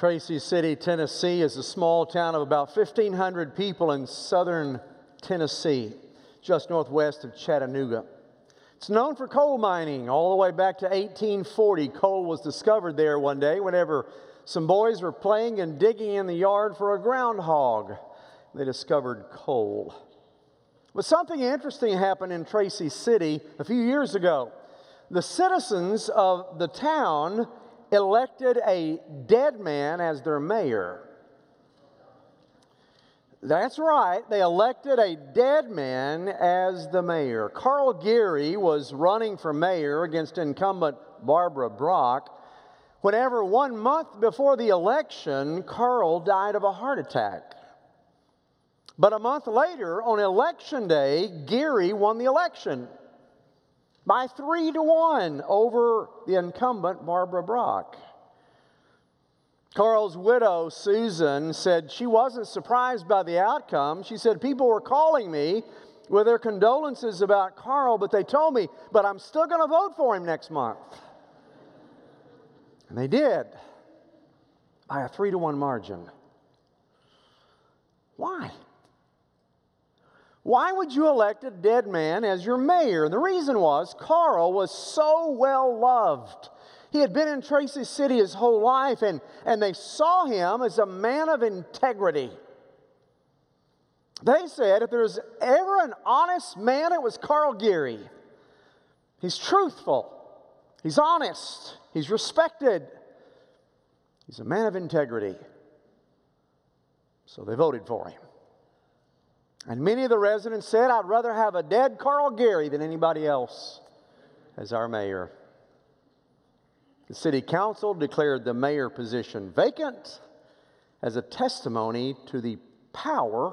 Tracy City, Tennessee is a small town of about 1,500 people in southern Tennessee, just northwest of Chattanooga. It's known for coal mining all the way back to 1840. Coal was discovered there one day whenever some boys were playing and digging in the yard for a groundhog. They discovered coal. But something interesting happened in Tracy City a few years ago. The citizens of the town elected a dead man as their mayor. That's right, they elected a dead man as the mayor. Carl Geary was running for mayor against incumbent Barbara Brock. Whenever one month before the election, Carl died of a heart attack. But a month later, on election day, Geary won the election by three to one over the incumbent Barbara Brock. Carl's widow, Susan, said she wasn't surprised by the outcome. She said, People were calling me with their condolences about Carl, but they told me, but I'm still going to vote for him next month. And they did by a three to one margin. Why? Why would you elect a dead man as your mayor? And the reason was Carl was so well loved. He had been in Tracy City his whole life, and, and they saw him as a man of integrity. They said if there was ever an honest man, it was Carl Geary. He's truthful, he's honest, he's respected, he's a man of integrity. So they voted for him. And many of the residents said, I'd rather have a dead Carl Geary than anybody else as our mayor. The city council declared the mayor position vacant as a testimony to the power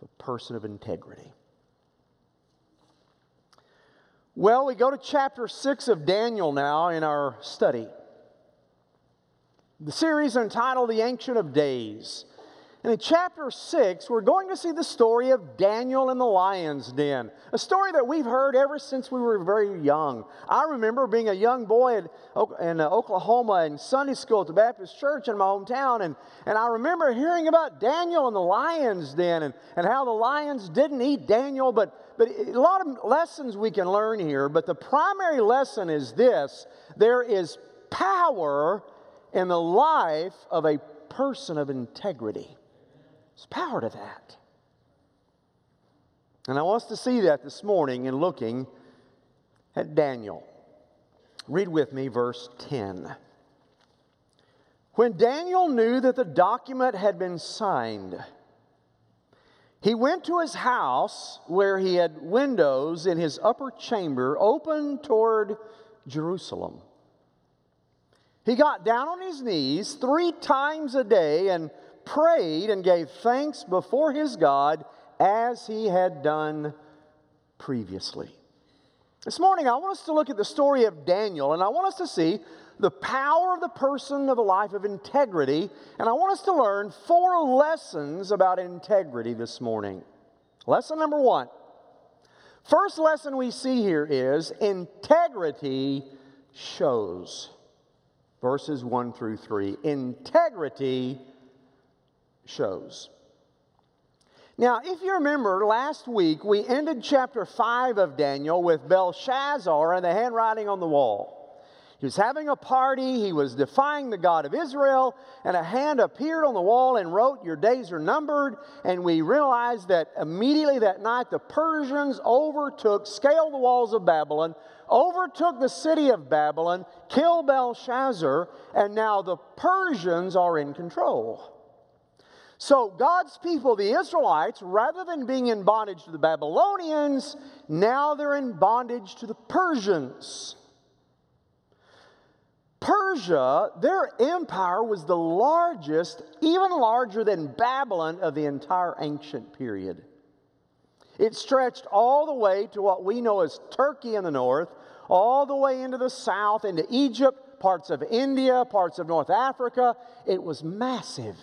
of a person of integrity. Well, we go to chapter 6 of Daniel now in our study. The series entitled The Ancient of Days. And in chapter 6, we're going to see the story of Daniel in the lion's den, a story that we've heard ever since we were very young. I remember being a young boy in, uh, Oklahoma in Sunday school at the Baptist church in my hometown, and, and I remember hearing about Daniel in the lion's den and, and how the lions didn't eat Daniel, but, but a lot of lessons we can learn here. But the primary lesson is this there is power in the life of a person of integrity. There's power to that. And I want us to see that this morning in looking at Daniel. Read with me verse 10. When Daniel knew that the document had been signed, he went to his house where he had windows in his upper chamber open toward Jerusalem. He got down on his knees three times a day and prayed and gave thanks before his God as he had done previously. This morning, I want us to look at the story of Daniel, and I want us to see the power of the person of a life of integrity, and I want us to learn four lessons about integrity this morning. Lesson number one. First lesson we see here is integrity shows. Verses 1 through 3. Integrity shows. Now, if you remember, last week we ended chapter 5 of Daniel with Belshazzar and the handwriting on the wall. He was having a party, he was defying the God of Israel, and a hand appeared on the wall and wrote, Your days are numbered. And we realized that immediately that night the Persians overtook, scaled the walls of Babylon, overtook the city of Babylon, killed Belshazzar, and now the Persians are in control. So, God's people, the Israelites, rather than being in bondage to the Babylonians, now they're in bondage to the Persians. Persia, their empire was the largest, even larger than Babylon, of the entire ancient period. It stretched all the way to what we know as Turkey in the north, all the way into the south, into Egypt, parts of India, parts of North Africa. It was massive.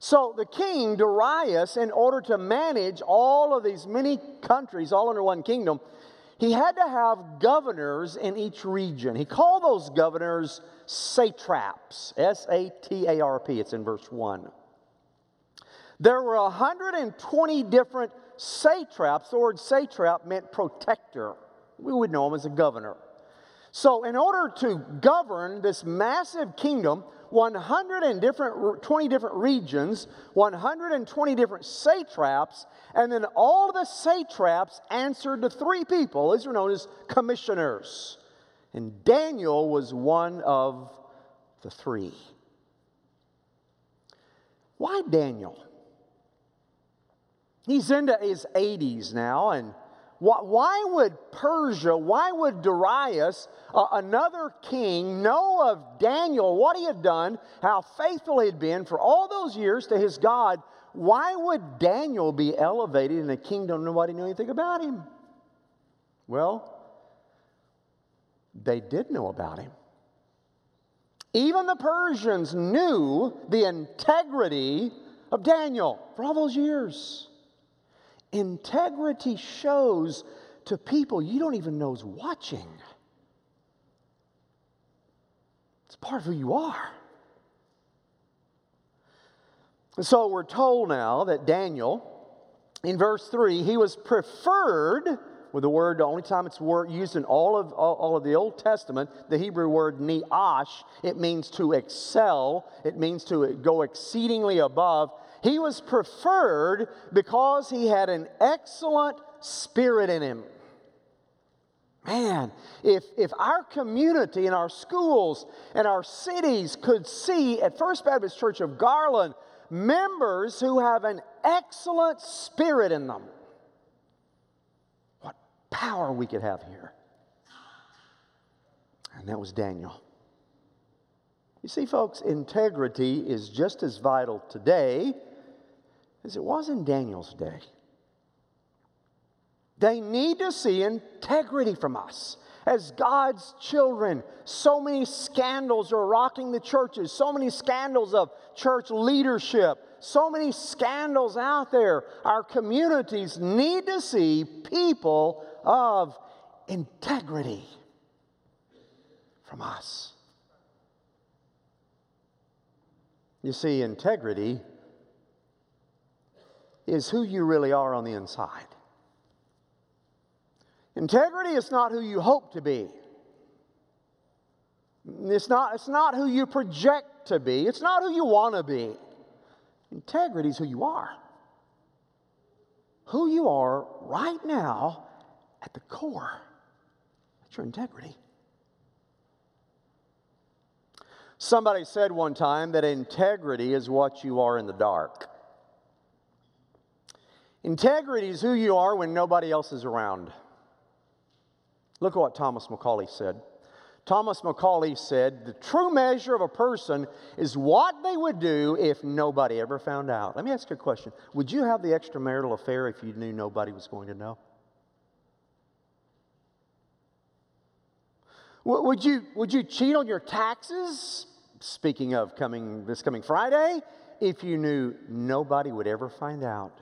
So the king, Darius, in order to manage all of these many countries all under one kingdom, he had to have governors in each region. He called those governors satraps, S A T A R P. It's in verse 1. There were 120 different satraps. The word satrap meant protector. We would know him as a governor. So, in order to govern this massive kingdom, 100 and different, 20 different regions, 120 different satraps, and then all the satraps answered to three people. These are known as commissioners. And Daniel was one of the three. Why Daniel? He's into his 80s now, and why would Persia, why would Darius, uh, another king, know of Daniel, what he had done, how faithful he had been for all those years to his God? Why would Daniel be elevated in a kingdom nobody knew anything about him? Well, they did know about him. Even the Persians knew the integrity of Daniel for all those years. Integrity shows to people you don't even know is watching. It's part of who you are. And so we're told now that Daniel, in verse 3, he was preferred with the word, the only time it's word used in all of, all, all, of the Old Testament, the Hebrew word neash, it means to excel, it means to go exceedingly above. He was preferred because he had an excellent spirit in him. Man, if, if our community and our schools and our cities could see at First Baptist Church of Garland members who have an excellent spirit in them, what power we could have here. And that was Daniel. You see, folks, integrity is just as vital today as it was in Daniel's day. They need to see integrity from us. As God's children, so many scandals are rocking the churches, so many scandals of church leadership, so many scandals out there. Our communities need to see people of integrity from us. You see, integrity is who you really are on the inside. Integrity is not who you hope to be. It's not, it's not who you project to be. It's not who you want to be. Integrity is who you are. Who you are right now at the core. That's your integrity. Somebody said one time that integrity is what you are in the dark. Integrity is who you are when nobody else is around. Look at what Thomas Macaulay said. Thomas Macaulay said, The true measure of a person is what they would do if nobody ever found out. Let me ask you a question Would you have the extramarital affair if you knew nobody was going to know? Would you, would you cheat on your taxes? Speaking of coming this coming Friday, if you knew nobody would ever find out.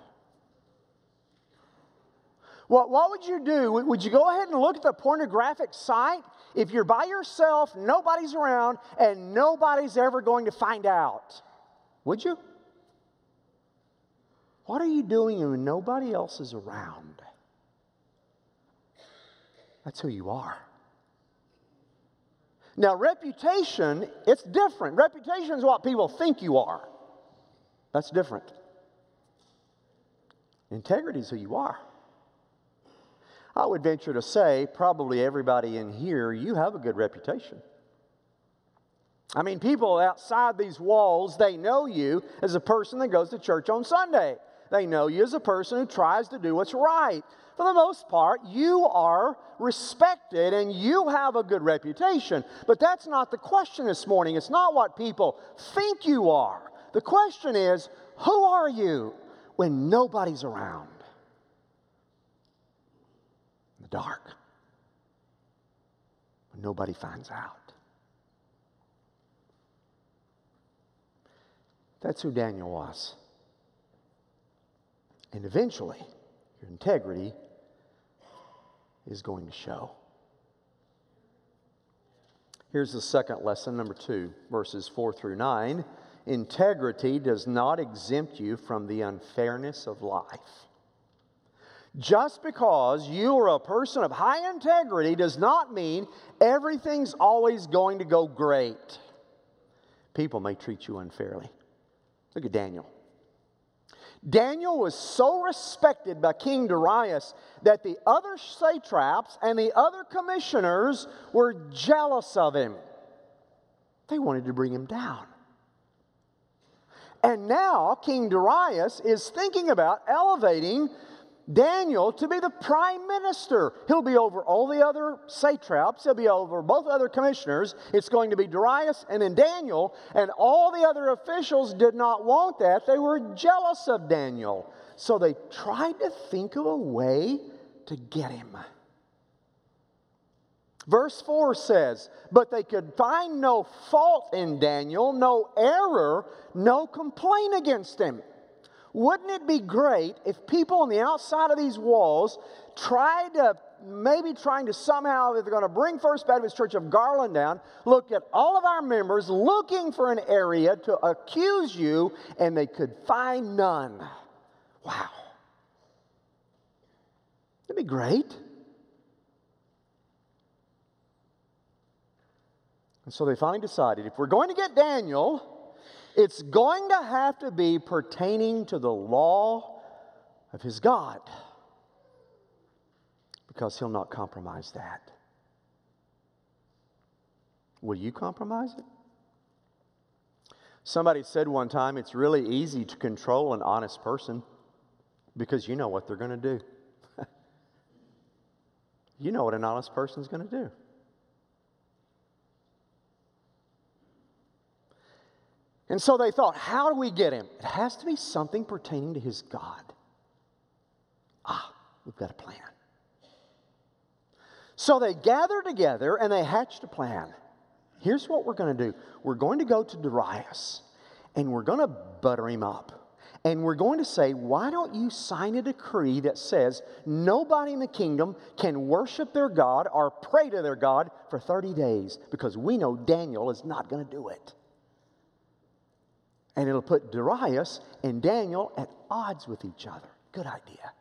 What, what would you do? Would you go ahead and look at the pornographic site if you're by yourself, nobody's around, and nobody's ever going to find out? Would you? What are you doing when nobody else is around? That's who you are. Now, reputation, it's different. Reputation is what people think you are. That's different. Integrity is who you are. I would venture to say, probably everybody in here, you have a good reputation. I mean, people outside these walls, they know you as a person that goes to church on Sunday. They know you as a person who tries to do what's right. For the most part, you are respected and you have a good reputation. But that's not the question this morning. It's not what people think you are. The question is, who are you when nobody's around? The dark. But nobody finds out. That's who Daniel was. And eventually, your integrity is going to show. Here's the second lesson, number two, verses four through nine. Integrity does not exempt you from the unfairness of life. Just because you are a person of high integrity does not mean everything's always going to go great. People may treat you unfairly. Look at Daniel. Daniel was so respected by King Darius that the other satraps and the other commissioners were jealous of him. They wanted to bring him down. And now King Darius is thinking about elevating Daniel to be the prime minister. He'll be over all the other satraps, he'll be over both other commissioners. It's going to be Darius and then Daniel, and all the other officials did not want that. They were jealous of Daniel. So they tried to think of a way to get him. Verse 4 says, But they could find no fault in Daniel, no error, no complaint against him. Wouldn't it be great if people on the outside of these walls tried to, maybe trying to somehow, they're going to bring First Baptist Church of Garland down, look at all of our members looking for an area to accuse you, and they could find none? Wow. That'd be great. And so they finally decided if we're going to get Daniel, it's going to have to be pertaining to the law of his God because he'll not compromise that. Will you compromise it? Somebody said one time it's really easy to control an honest person because you know what they're going to do. you know what an honest person is going to do. And so they thought, how do we get him? It has to be something pertaining to his God. Ah, we've got a plan. So they gathered together and they hatched a plan. Here's what we're going to do we're going to go to Darius and we're going to butter him up. And we're going to say, why don't you sign a decree that says nobody in the kingdom can worship their God or pray to their God for 30 days because we know Daniel is not going to do it and it'll put Darius and Daniel at odds with each other. Good idea.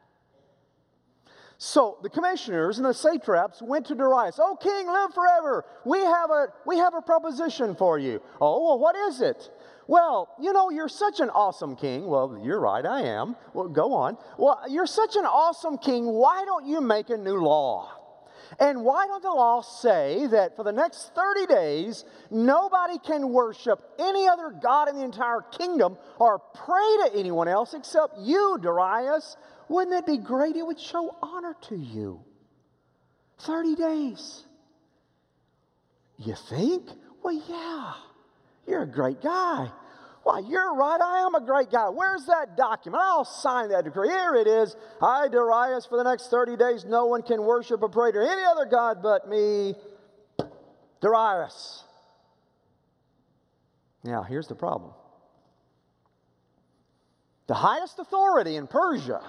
So the commissioners and the satraps went to Darius. Oh, king, live forever. We have a, we have a proposition for you. Oh, well, what is it? Well, you know, you're such an awesome king. Well, you're right, I am. Well, go on. Well, you're such an awesome king. Why don't you make a new law? And why don't the law say that for the next 30 days, nobody can worship any other God in the entire kingdom or pray to anyone else except you, Darius? Wouldn't that be great? It would show honor to you. 30 days. You think? Well, yeah, you're a great guy. Why, you're right. I am a great guy. Where's that document? I'll sign that decree. Here it is. I, Darius, for the next 30 days, no one can worship or pray to any other God but me, Darius. Now, here's the problem the highest authority in Persia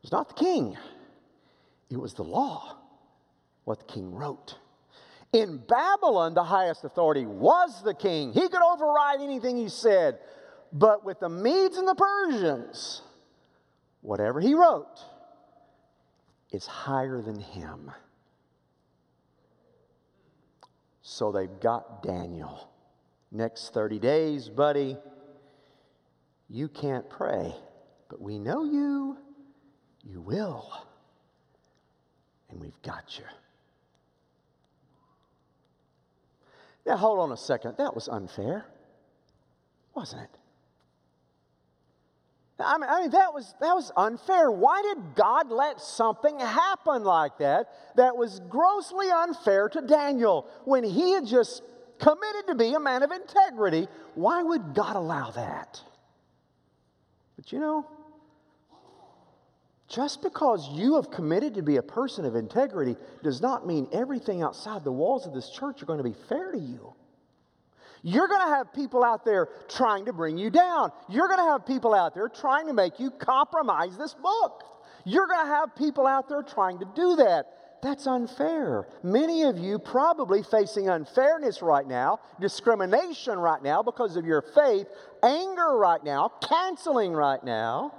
was not the king, it was the law, what the king wrote. In Babylon, the highest authority was the king. He could override anything he said. But with the Medes and the Persians, whatever he wrote is higher than him. So they've got Daniel. Next 30 days, buddy, you can't pray, but we know you. You will. And we've got you. Now, hold on a second. That was unfair, wasn't it? I mean, I mean, that, was, that was unfair. Why did God let something happen like that that was grossly unfair to Daniel when he had just committed to be a man of integrity? Why would God allow that? But you know, just because you have committed to be a person of integrity does not mean everything outside the walls of this church are going to be fair to you. You're going to have people out there trying to bring you down. You're going to have people out there trying to make you compromise this book. You're going to have people out there trying to do that. That's unfair. Many of you probably facing unfairness right now, discrimination right now because of your faith, anger right now, canceling right now,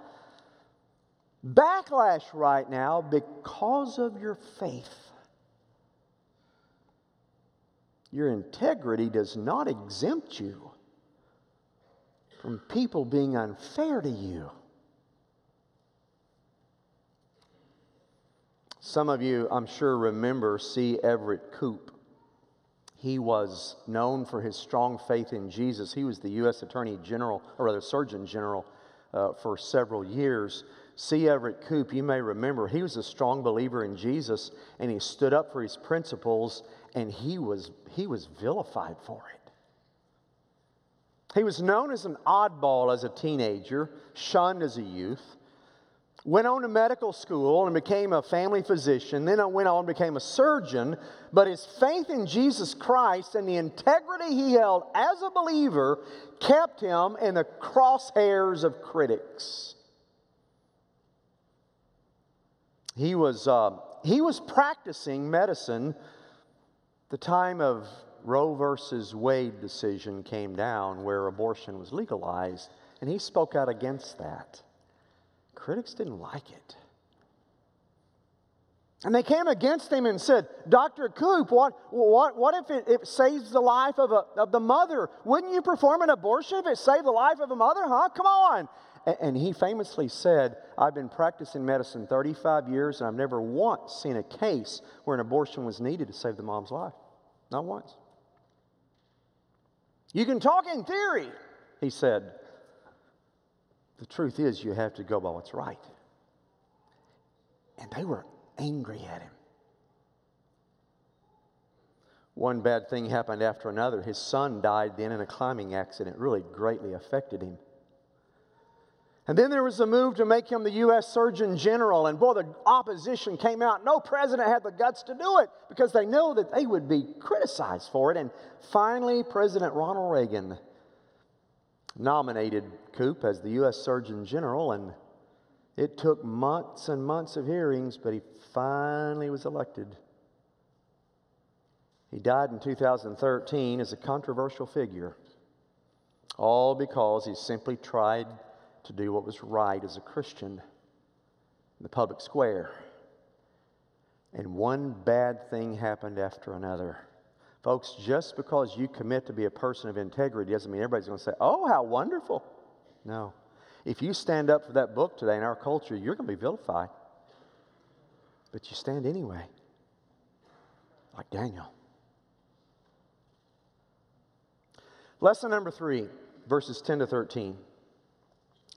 backlash right now because of your faith. Your integrity does not exempt you from people being unfair to you. Some of you, I'm sure, remember C. Everett Koop. He was known for his strong faith in Jesus. He was the U.S. Attorney General, or rather, Surgeon General, uh, for several years. C. Everett Koop, you may remember, he was a strong believer in Jesus and he stood up for his principles and he was, he was vilified for it. He was known as an oddball as a teenager, shunned as a youth went on to medical school and became a family physician, then went on and became a surgeon. But his faith in Jesus Christ and the integrity he held as a believer kept him in the crosshairs of critics. He was, uh, he was practicing medicine the time of Roe versus Wade decision came down where abortion was legalized, and he spoke out against that. Critics didn't like it. And they came against him and said, Dr. Koop, what, what, what if it, it saves the life of, a, of the mother? Wouldn't you perform an abortion if it saved the life of a mother? Huh? Come on. And, he famously said, I've been practicing medicine 35 years and I've never once seen a case where an abortion was needed to save the mom's life. Not once. You can talk in theory, he said, the truth is, you have to go by what's right. And they were angry at him. One bad thing happened after another. His son died then in a climbing accident, really greatly affected him. And then there was a move to make him the U.S. Surgeon General. And boy, the opposition came out. No president had the guts to do it because they knew that they would be criticized for it. And finally, President Ronald Reagan nominated Koop as the U.S. Surgeon General, and it took months and months of hearings, but he finally was elected. He died in 2013 as a controversial figure, all because he simply tried to do what was right as a Christian in the public square. And one bad thing happened after another. Folks, just because you commit to be a person of integrity doesn't mean everybody's going to say, oh, how wonderful. No. If you stand up for that book today in our culture, you're going to be vilified. But you stand anyway, like Daniel. Lesson number three, verses 10 to 13.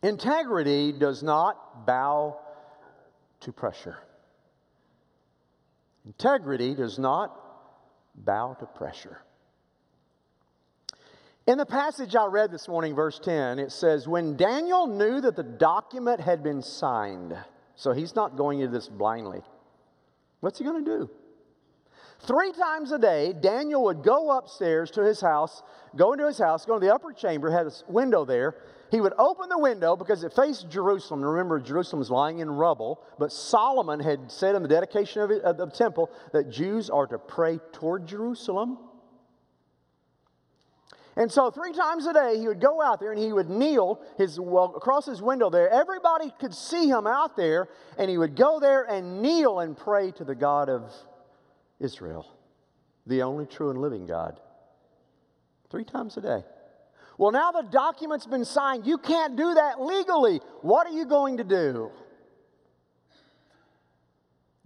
Integrity does not bow to pressure. Integrity does not bow to pressure. In the passage I read this morning, verse 10, it says, When Daniel knew that the document had been signed, so he's not going into this blindly, what's he going to do? Three times a day, Daniel would go upstairs to his house, go into his house, go to the upper chamber, had a window there. He would open the window because it faced Jerusalem. Remember, Jerusalem was lying in rubble, but Solomon had said in the dedication of, it, of the temple that Jews are to pray toward Jerusalem. And so, three times a day, he would go out there and he would kneel his, well, across his window there. Everybody could see him out there, and he would go there and kneel and pray to the God of Israel, the only true and living God. Three times a day. Well, now the document's been signed. You can't do that legally. What are you going to do?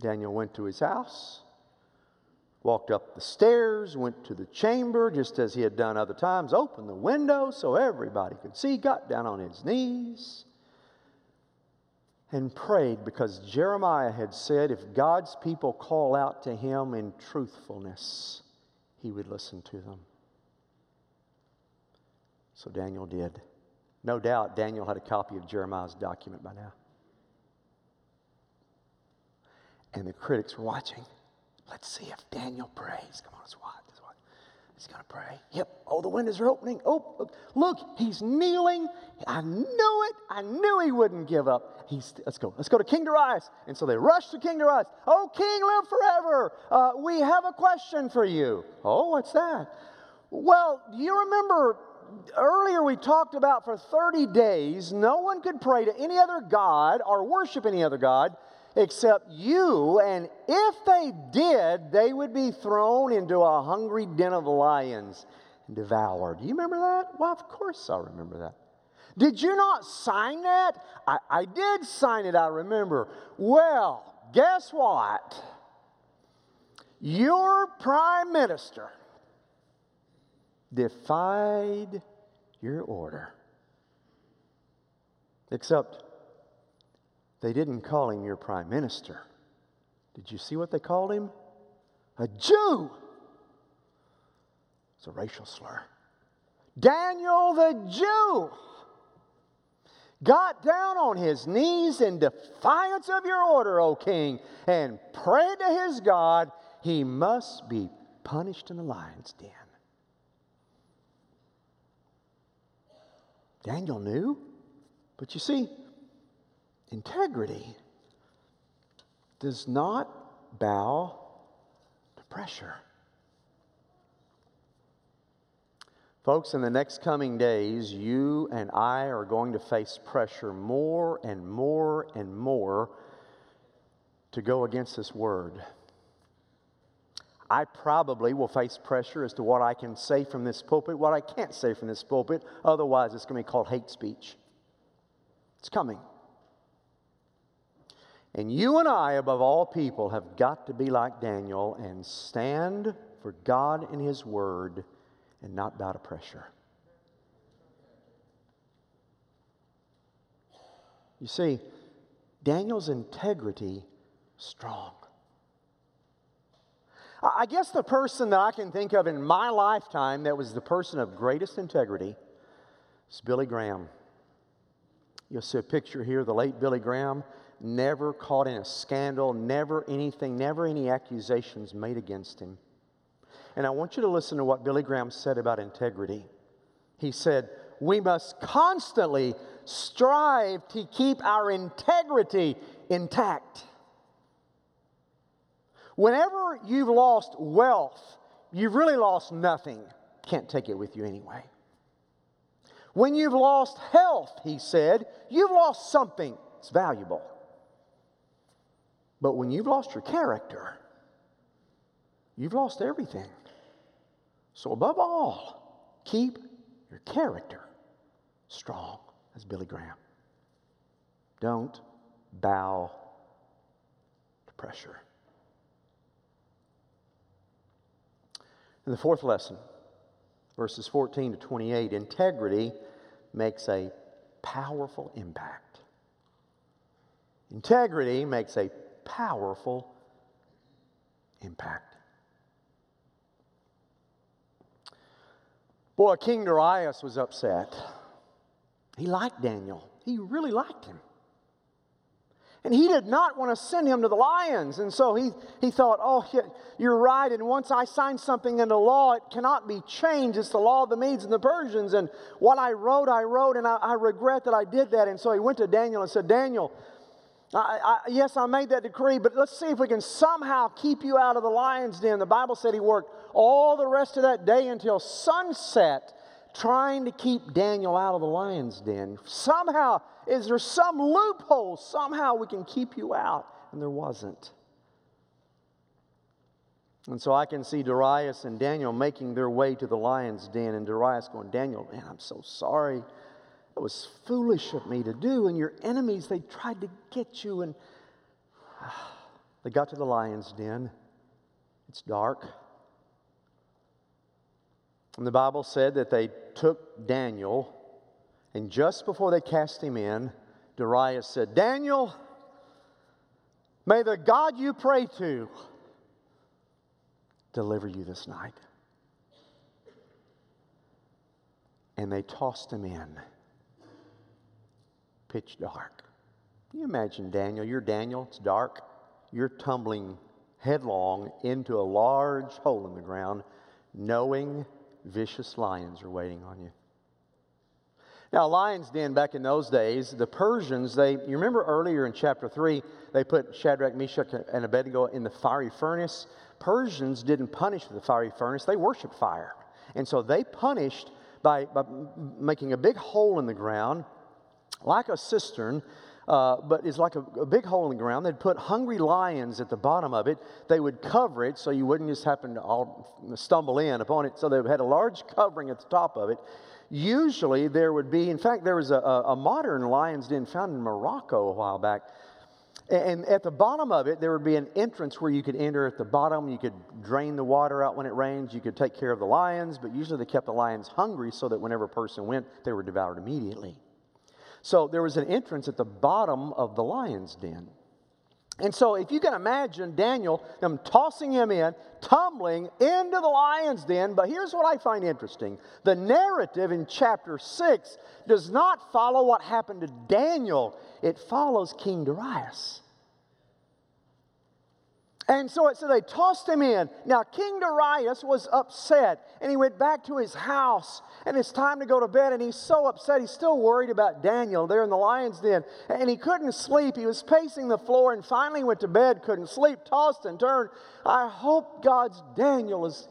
Daniel went to his house, walked up the stairs, went to the chamber, just as he had done other times, opened the window so everybody could see, got down on his knees, and prayed because Jeremiah had said if God's people call out to him in truthfulness, he would listen to them. So Daniel did. No doubt Daniel had a copy of Jeremiah's document by now. And the critics were watching. Let's see if Daniel prays. Come on, let's watch. Let's watch. He's going to pray. Yep. Oh, the windows are opening. Oh, look, look, he's kneeling. I knew it. I knew he wouldn't give up. He's, let's go. Let's go to King Darius. And so they rush to King Darius. Oh, King, live forever. Uh, we have a question for you. Oh, what's that? Well, do you remember earlier we talked about for 30 days, no one could pray to any other God or worship any other God except you, and if they did, they would be thrown into a hungry den of lions and devoured. Do you remember that? Well, of course I remember that. Did you not sign that? I, I did sign it, I remember. Well, guess what? Your prime minister defied your order. Except they didn't call him your prime minister. Did you see what they called him? A Jew. It's a racial slur. Daniel the Jew got down on his knees in defiance of your order, O king, and prayed to his God, he must be punished in the lion's den. Daniel knew, but you see, Integrity does not bow to pressure. Folks, in the next coming days, you and I are going to face pressure more and more and more to go against this word. I probably will face pressure as to what I can say from this pulpit, what I can't say from this pulpit. Otherwise, it's going to be called hate speech. It's coming. And you and I, above all people, have got to be like Daniel and stand for God and His Word and not bow to pressure. You see, Daniel's integrity strong. I guess the person that I can think of in my lifetime that was the person of greatest integrity is Billy Graham. You'll see a picture here, the late Billy Graham never caught in a scandal, never anything, never any accusations made against him. And I want you to listen to what Billy Graham said about integrity. He said, We must constantly strive to keep our integrity intact. Whenever you've lost wealth, you've really lost nothing. Can't take it with you anyway. When you've lost health, he said, you've lost something. It's valuable. But when you've lost your character, you've lost everything. So, above all, keep your character strong, as Billy Graham. Don't bow to pressure. And the fourth lesson, verses 14 to 28 integrity makes a powerful impact. Integrity makes a powerful impact. Boy, King Darius was upset. He liked Daniel, he really liked him. And he did not want to send him to the lions. And so he, he thought, oh, you're right. And once I sign something into law, it cannot be changed. It's the law of the Medes and the Persians. And what I wrote, I wrote, and I, I regret that I did that. And so he went to Daniel and said, Daniel, I, I, yes, I made that decree, but let's see if we can somehow keep you out of the lion's den. The Bible said he worked all the rest of that day until sunset trying to keep Daniel out of the lion's den. Somehow, is there some loophole? Somehow we can keep you out. And there wasn't. And so I can see Darius and Daniel making their way to the lion's den, and Darius going, Daniel, man, I'm so sorry. It was foolish of me to do. And your enemies, they tried to get you. And they got to the lion's den. It's dark. And the Bible said that they took Daniel, and just before they cast him in, Darius said, Daniel, may the God you pray to deliver you this night. And they tossed him in pitch dark. Can you imagine Daniel? You're Daniel, it's dark. You're tumbling headlong into a large hole in the ground. knowing vicious lions are waiting on you. Now, lion's den back in those days, the Persians, they, you remember earlier in chapter 3, they put Shadrach, Meshach, and Abednego in the fiery furnace. Persians didn't punish the fiery furnace, they worshiped fire. And so they punished by, by making a big hole in the ground, like a cistern, uh, but it's like a, a, big hole in the ground. They'd put hungry lions at the bottom of it. They would cover it so you wouldn't just happen to all stumble in upon it. So they had a large covering at the top of it. Usually there would be, in fact, there was a, a modern lion's den found in Morocco a while back. And at the bottom of it, there would be an entrance where you could enter at the bottom. You could drain the water out when it rains. You could take care of the lions, but usually they kept the lions hungry so that whenever a person went, they were devoured immediately. So there was an entrance at the bottom of the lion's den. And so, if you can imagine Daniel, them tossing him in, tumbling into the lion's den. But here's what I find interesting the narrative in chapter 6 does not follow what happened to Daniel, it follows King Darius. And so, it they tossed him in. Now, King Darius was upset and he went back to his house and it's time to go to bed. And he's so upset. He's still worried about Daniel there in the lion's den. And he couldn't sleep. He was pacing the floor and finally went to bed, couldn't sleep, tossed and turned. I hope God's Daniel is,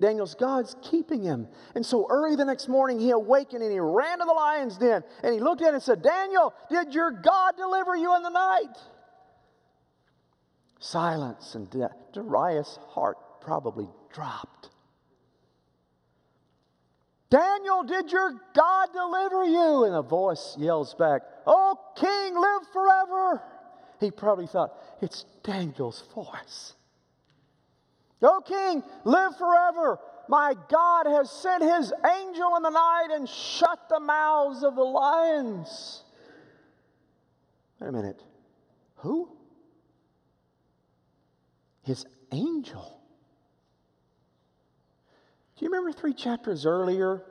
Daniel's God's keeping him. And so early the next morning, he awakened and he ran to the lion's den and he looked in and said, Daniel, did your God deliver you in the night? Silence, and death. Darius' heart probably dropped. Daniel, did your God deliver you? And a voice yells back, Oh, King, live forever. He probably thought, It's Daniel's voice. Oh, King, live forever. My God has sent his angel in the night and shut the mouths of the lions. Wait a minute. Who? His angel. Do you remember three chapters earlier?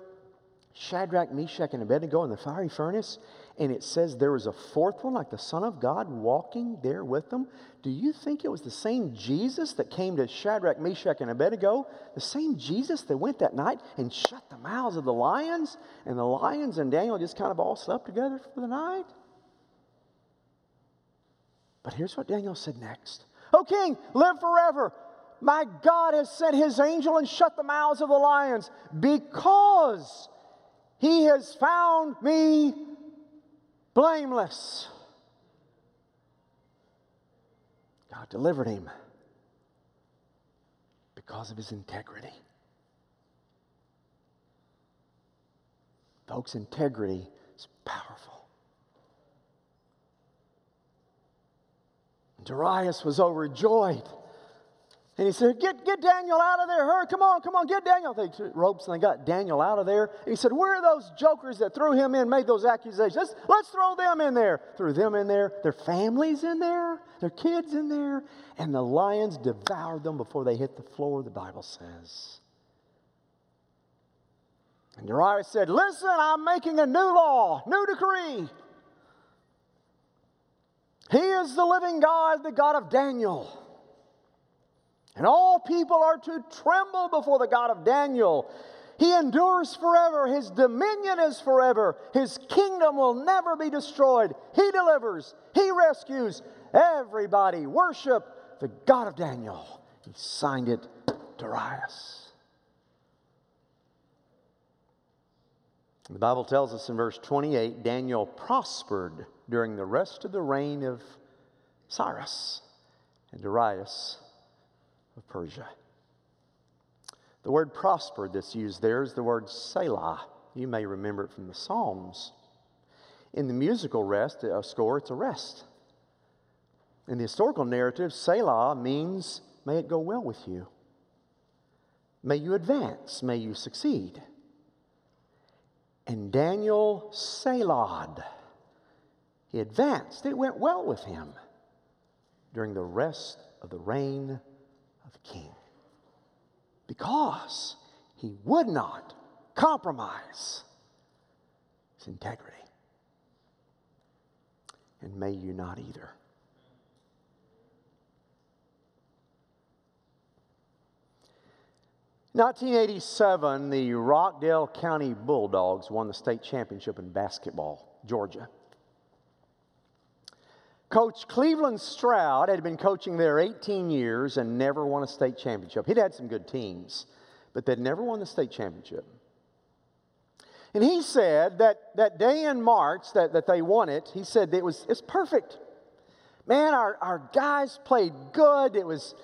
Shadrach, Meshach, and Abednego in the fiery furnace, and it says there was a fourth one, like the Son of God, walking there with them. Do you think it was the same Jesus that came to Shadrach, Meshach, and Abednego? The same Jesus that went that night and shut the mouths of the lions, and the lions and Daniel just kind of all slept together for the night? But here's what Daniel said next O king, live forever. My God has sent his angel and shut the mouths of the lions because he has found me blameless. God delivered him because of his integrity. Folks, integrity is powerful. Darius was overjoyed. And he said, get, get Daniel out of there. Hurry, come on, come on, get Daniel. They took ropes and they got Daniel out of there. And he said, Where are those jokers that threw him in, made those accusations? Let's, let's throw them in there. Threw them in there. Their families in there, their kids in there. And the lions devoured them before they hit the floor, the Bible says. And Darius said, Listen, I'm making a new law, new decree. He is the living God, the God of Daniel. And all people are to tremble before the God of Daniel. He endures forever. His dominion is forever. His kingdom will never be destroyed. He delivers. He rescues. Everybody worship the God of Daniel. He signed it, Darius. The Bible tells us in verse 28 Daniel prospered during the rest of the reign of Cyrus and Darius of Persia. The word prospered that's used there is the word Selah. You may remember it from the Psalms. In the musical rest, a score, it's a rest. In the historical narrative, Selah means, may it go well with you. May you advance. May you succeed. And Daniel Selah'd he advanced. It went well with him during the rest of the reign of the king because he would not compromise his integrity. And may you not either. 1987, the Rockdale County Bulldogs won the state championship in basketball, Georgia. Coach Cleveland Stroud had been coaching there 18 years and never won a state championship. He'd had some good teams, but they'd never won the state championship. And he said that that day in March that, that they won it, he said it was it's perfect. Man, our, our guys played good. It was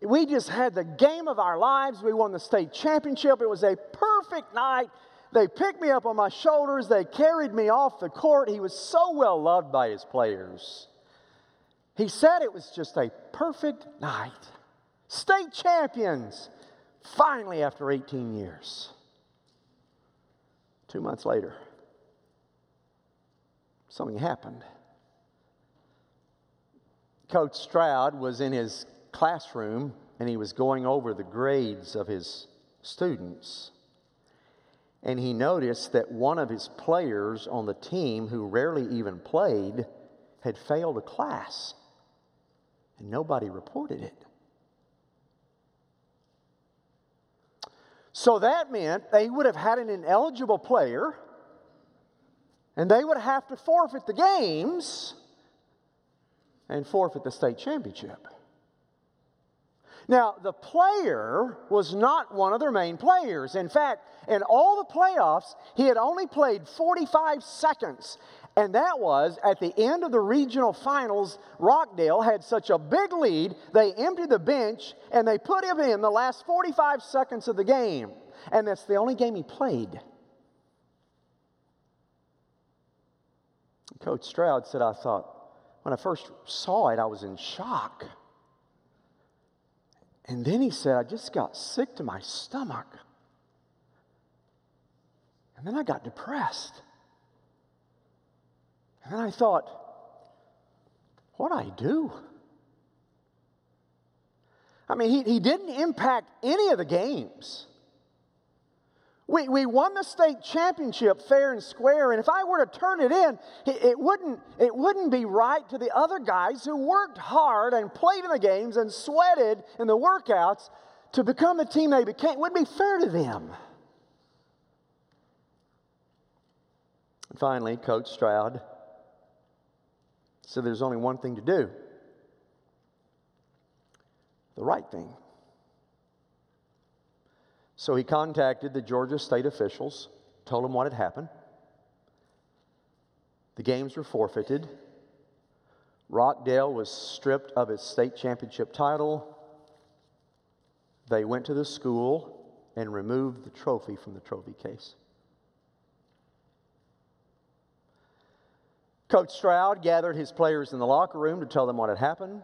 we just had the game of our lives. We won the state championship. It was a perfect night. They picked me up on my shoulders. They carried me off the court. He was so well loved by his players. He said it was just a perfect night. State champions, finally, after 18 years. Two months later, something happened. Coach Stroud was in his classroom and he was going over the grades of his students. And he noticed that one of his players on the team, who rarely even played, had failed a class and nobody reported it. So that meant they would have had an ineligible player and they would have to forfeit the games and forfeit the state championship. Now, the player was not one of their main players. In fact, in all the playoffs, he had only played 45 seconds. And that was at the end of the regional finals, Rockdale had such a big lead, they emptied the bench and they put him in the last 45 seconds of the game. And that's the only game he played. Coach Stroud said, I thought, when I first saw it, I was in shock. And then he said, I just got sick to my stomach. And then I got depressed. And I thought, what I do? I mean, he, he didn't impact any of the games. We, we won the state championship fair and square, and if I were to turn it in, it, it, wouldn't, it wouldn't be right to the other guys who worked hard and played in the games and sweated in the workouts to become the team they became. It wouldn't be fair to them. And finally, Coach Stroud said there's only one thing to do the right thing. So he contacted the Georgia state officials, told them what had happened. The games were forfeited. Rockdale was stripped of its state championship title. They went to the school and removed the trophy from the trophy case. Coach Stroud gathered his players in the locker room to tell them what had happened.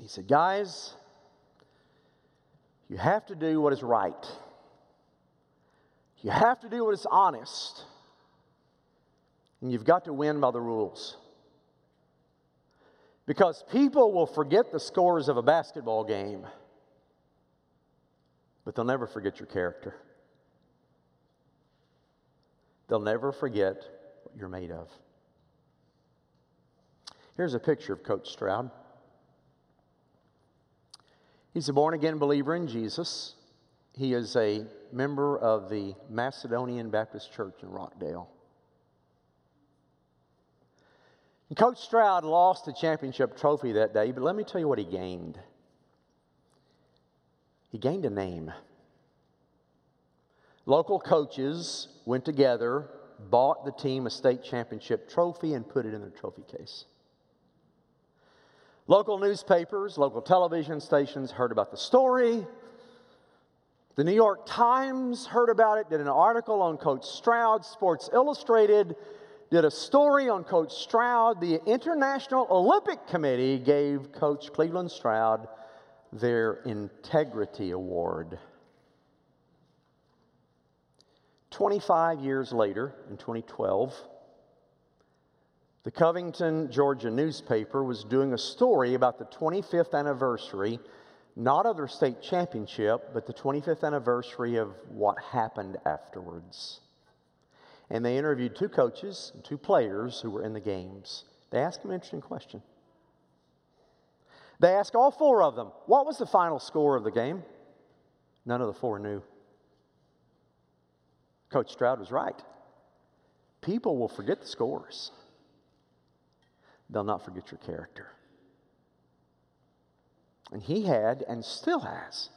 He said, Guys, you have to do what is right. You have to do what is honest. And you've got to win by the rules. Because people will forget the scores of a basketball game, but they'll never forget your character. They'll never forget what you're made of. Here's a picture of Coach Stroud. He's a born again believer in Jesus. He is a member of the Macedonian Baptist Church in Rockdale. And Coach Stroud lost the championship trophy that day, but let me tell you what he gained. He gained a name. Local coaches went together, bought the team a state championship trophy, and put it in their trophy case. Local newspapers, local television stations heard about the story. The New York Times heard about it, did an article on Coach Stroud. Sports Illustrated did a story on Coach Stroud. The International Olympic Committee gave Coach Cleveland Stroud their Integrity Award. 25 years later, in 2012, the Covington, Georgia newspaper was doing a story about the 25th anniversary, not of their state championship, but the 25th anniversary of what happened afterwards. And they interviewed two coaches and two players who were in the games. They asked them an interesting question. They asked all four of them, What was the final score of the game? None of the four knew. Coach Stroud was right. People will forget the scores, they'll not forget your character. And he had and still has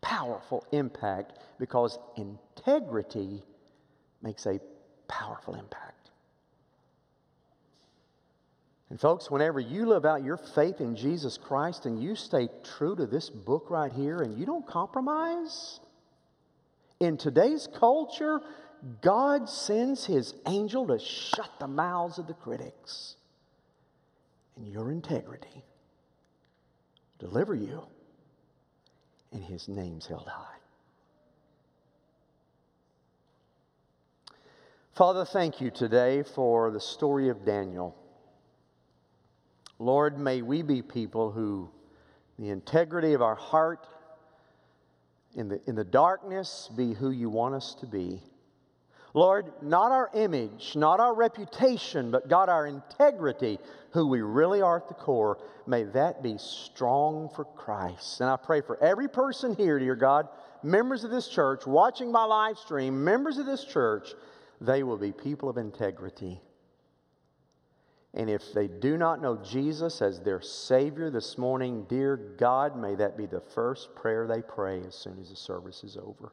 powerful impact because integrity makes a powerful impact. And, folks, whenever you live out your faith in Jesus Christ and you stay true to this book right here and you don't compromise, in today's culture, God sends his angel to shut the mouths of the critics. And your integrity deliver you, and his name's held high. Father, thank you today for the story of Daniel. Lord, may we be people who, the integrity of our heart, in the, in the darkness, be who you want us to be. Lord, not our image, not our reputation, but God, our integrity, who we really are at the core, may that be strong for Christ. And I pray for every person here, dear God, members of this church, watching my live stream, members of this church, they will be people of integrity. And if they do not know Jesus as their Savior this morning, dear God, may that be the first prayer they pray as soon as the service is over.